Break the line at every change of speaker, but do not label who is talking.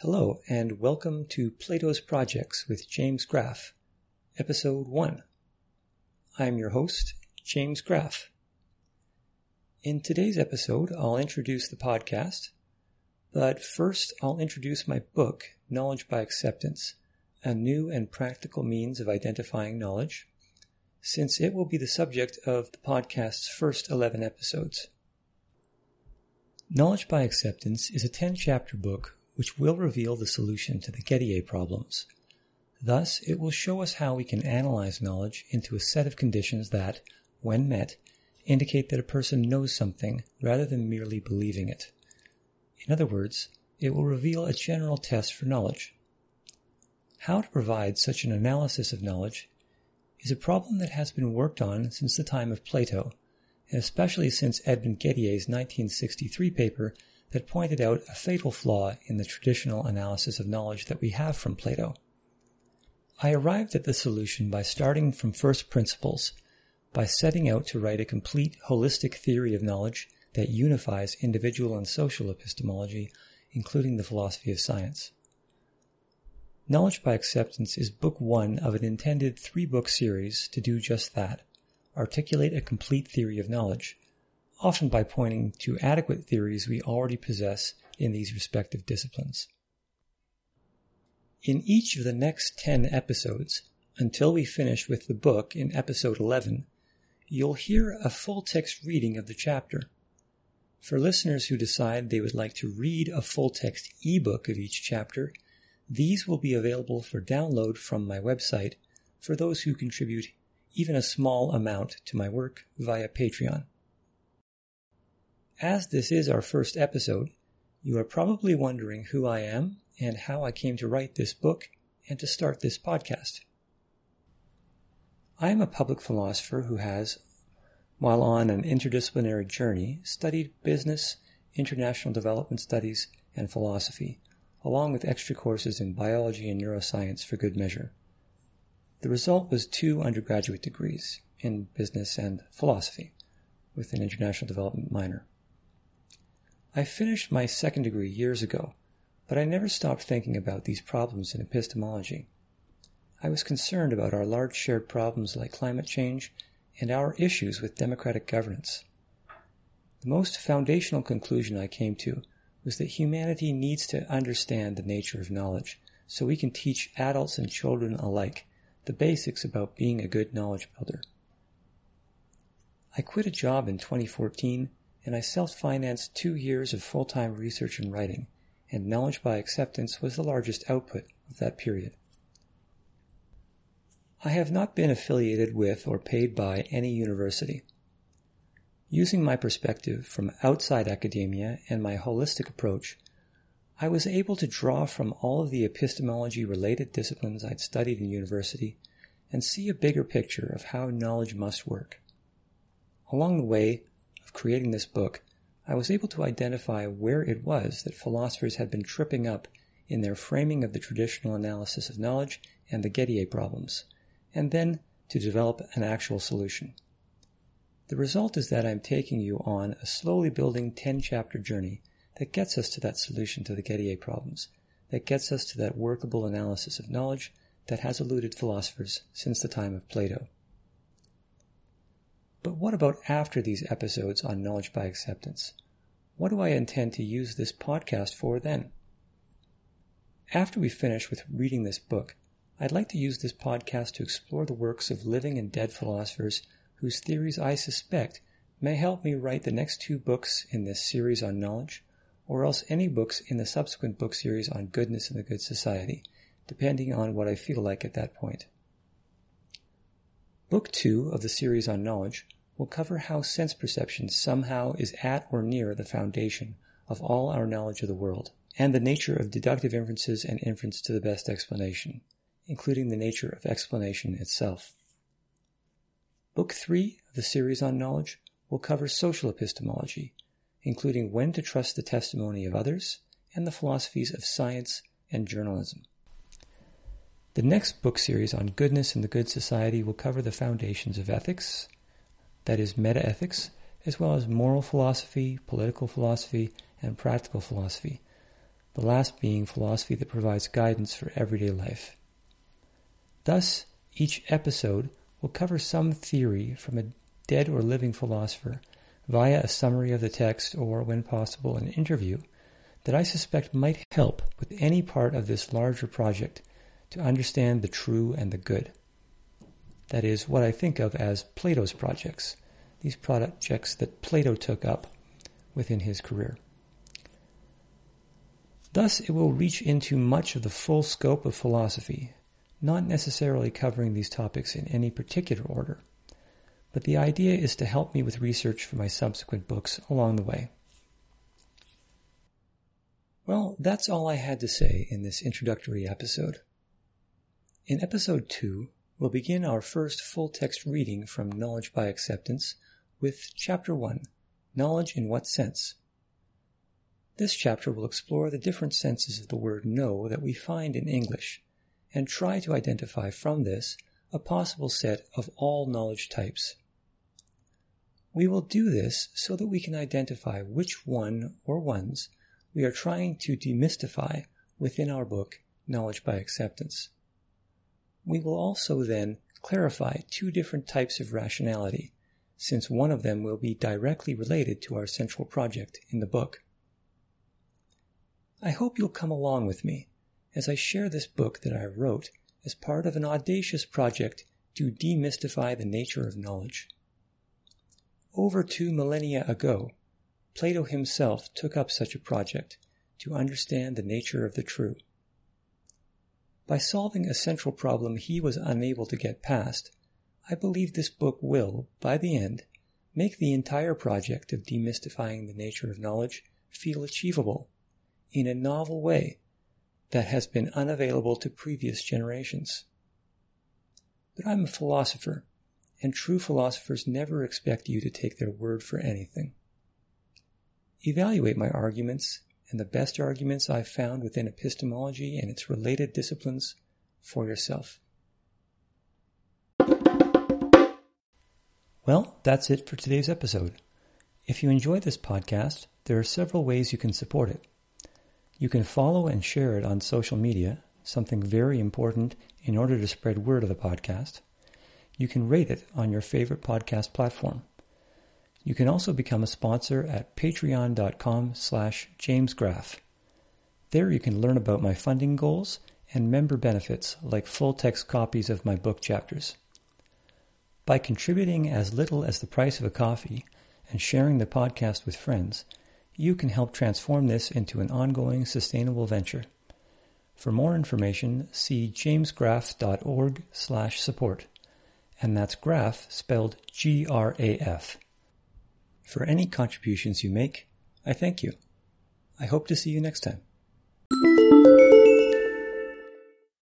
Hello, and welcome to Plato's Projects with James Graf, Episode 1. I'm your host, James Graf. In today's episode, I'll introduce the podcast, but first I'll introduce my book, Knowledge by Acceptance, a new and practical means of identifying knowledge, since it will be the subject of the podcast's first 11 episodes. Knowledge by Acceptance is a 10 chapter book which will reveal the solution to the Gettier problems. Thus, it will show us how we can analyze knowledge into a set of conditions that, when met, indicate that a person knows something rather than merely believing it. In other words, it will reveal a general test for knowledge. How to provide such an analysis of knowledge is a problem that has been worked on since the time of Plato, and especially since Edmund Gettier's 1963 paper that pointed out a fatal flaw in the traditional analysis of knowledge that we have from Plato. I arrived at the solution by starting from first principles, by setting out to write a complete holistic theory of knowledge that unifies individual and social epistemology, including the philosophy of science. Knowledge by Acceptance is book one of an intended three book series to do just that articulate a complete theory of knowledge, often by pointing to adequate theories we already possess in these respective disciplines. In each of the next 10 episodes, until we finish with the book in episode 11, you'll hear a full text reading of the chapter. For listeners who decide they would like to read a full text ebook of each chapter, these will be available for download from my website for those who contribute even a small amount to my work via Patreon. As this is our first episode, you are probably wondering who I am and how I came to write this book and to start this podcast. I am a public philosopher who has, while on an interdisciplinary journey, studied business, international development studies, and philosophy, along with extra courses in biology and neuroscience for good measure. The result was two undergraduate degrees in business and philosophy, with an international development minor. I finished my second degree years ago, but I never stopped thinking about these problems in epistemology. I was concerned about our large shared problems like climate change and our issues with democratic governance. The most foundational conclusion I came to was that humanity needs to understand the nature of knowledge so we can teach adults and children alike the basics about being a good knowledge builder. I quit a job in 2014 and I self-financed two years of full-time research and writing, and Knowledge by Acceptance was the largest output of that period. I have not been affiliated with or paid by any university. Using my perspective from outside academia and my holistic approach, I was able to draw from all of the epistemology related disciplines I'd studied in university and see a bigger picture of how knowledge must work. Along the way, creating this book, I was able to identify where it was that philosophers had been tripping up in their framing of the traditional analysis of knowledge and the Gettier problems, and then to develop an actual solution. The result is that I'm taking you on a slowly building 10 chapter journey that gets us to that solution to the Gettier problems, that gets us to that workable analysis of knowledge that has eluded philosophers since the time of Plato. But what about after these episodes on knowledge by acceptance? What do I intend to use this podcast for then? After we finish with reading this book, I'd like to use this podcast to explore the works of living and dead philosophers whose theories I suspect may help me write the next two books in this series on knowledge, or else any books in the subsequent book series on goodness and the good society, depending on what I feel like at that point. Book two of the series on knowledge will cover how sense perception somehow is at or near the foundation of all our knowledge of the world, and the nature of deductive inferences and inference to the best explanation, including the nature of explanation itself. Book 3 of the series on knowledge will cover social epistemology, including when to trust the testimony of others and the philosophies of science and journalism. The next book series on goodness and the good society will cover the foundations of ethics, that is, metaethics, as well as moral philosophy, political philosophy, and practical philosophy. the last being philosophy that provides guidance for everyday life. Thus, each episode will cover some theory from a dead or living philosopher via a summary of the text or, when possible, an interview that I suspect might help with any part of this larger project to understand the true and the good. That is what I think of as Plato's projects, these projects that Plato took up within his career. Thus, it will reach into much of the full scope of philosophy, not necessarily covering these topics in any particular order, but the idea is to help me with research for my subsequent books along the way. Well, that's all I had to say in this introductory episode. In episode 2, we'll begin our first full text reading from Knowledge by Acceptance with Chapter 1 Knowledge in What Sense? This chapter will explore the different senses of the word know that we find in English and try to identify from this a possible set of all knowledge types. We will do this so that we can identify which one or ones we are trying to demystify within our book, Knowledge by Acceptance. We will also then clarify two different types of rationality, since one of them will be directly related to our central project in the book. I hope you'll come along with me as I share this book that I wrote as part of an audacious project to demystify the nature of knowledge. Over two millennia ago, Plato himself took up such a project to understand the nature of the true. By solving a central problem he was unable to get past, I believe this book will, by the end, make the entire project of demystifying the nature of knowledge feel achievable in a novel way that has been unavailable to previous generations. But I'm a philosopher, and true philosophers never expect you to take their word for anything. Evaluate my arguments and the best arguments I've found within epistemology and its related disciplines for yourself. Well, that's it for today's episode. If you enjoy this podcast, there are several ways you can support it. You can follow and share it on social media, something very important in order to spread word of the podcast. You can rate it on your favorite podcast platform. You can also become a sponsor at patreon.com slash jamesgraf. There you can learn about my funding goals and member benefits like full text copies of my book chapters. By contributing as little as the price of a coffee and sharing the podcast with friends, you can help transform this into an ongoing sustainable venture. For more information, see jamesgraf.org slash support. And that's Graf spelled G-R-A-F. For any contributions you make, I thank you. I hope to see you next time.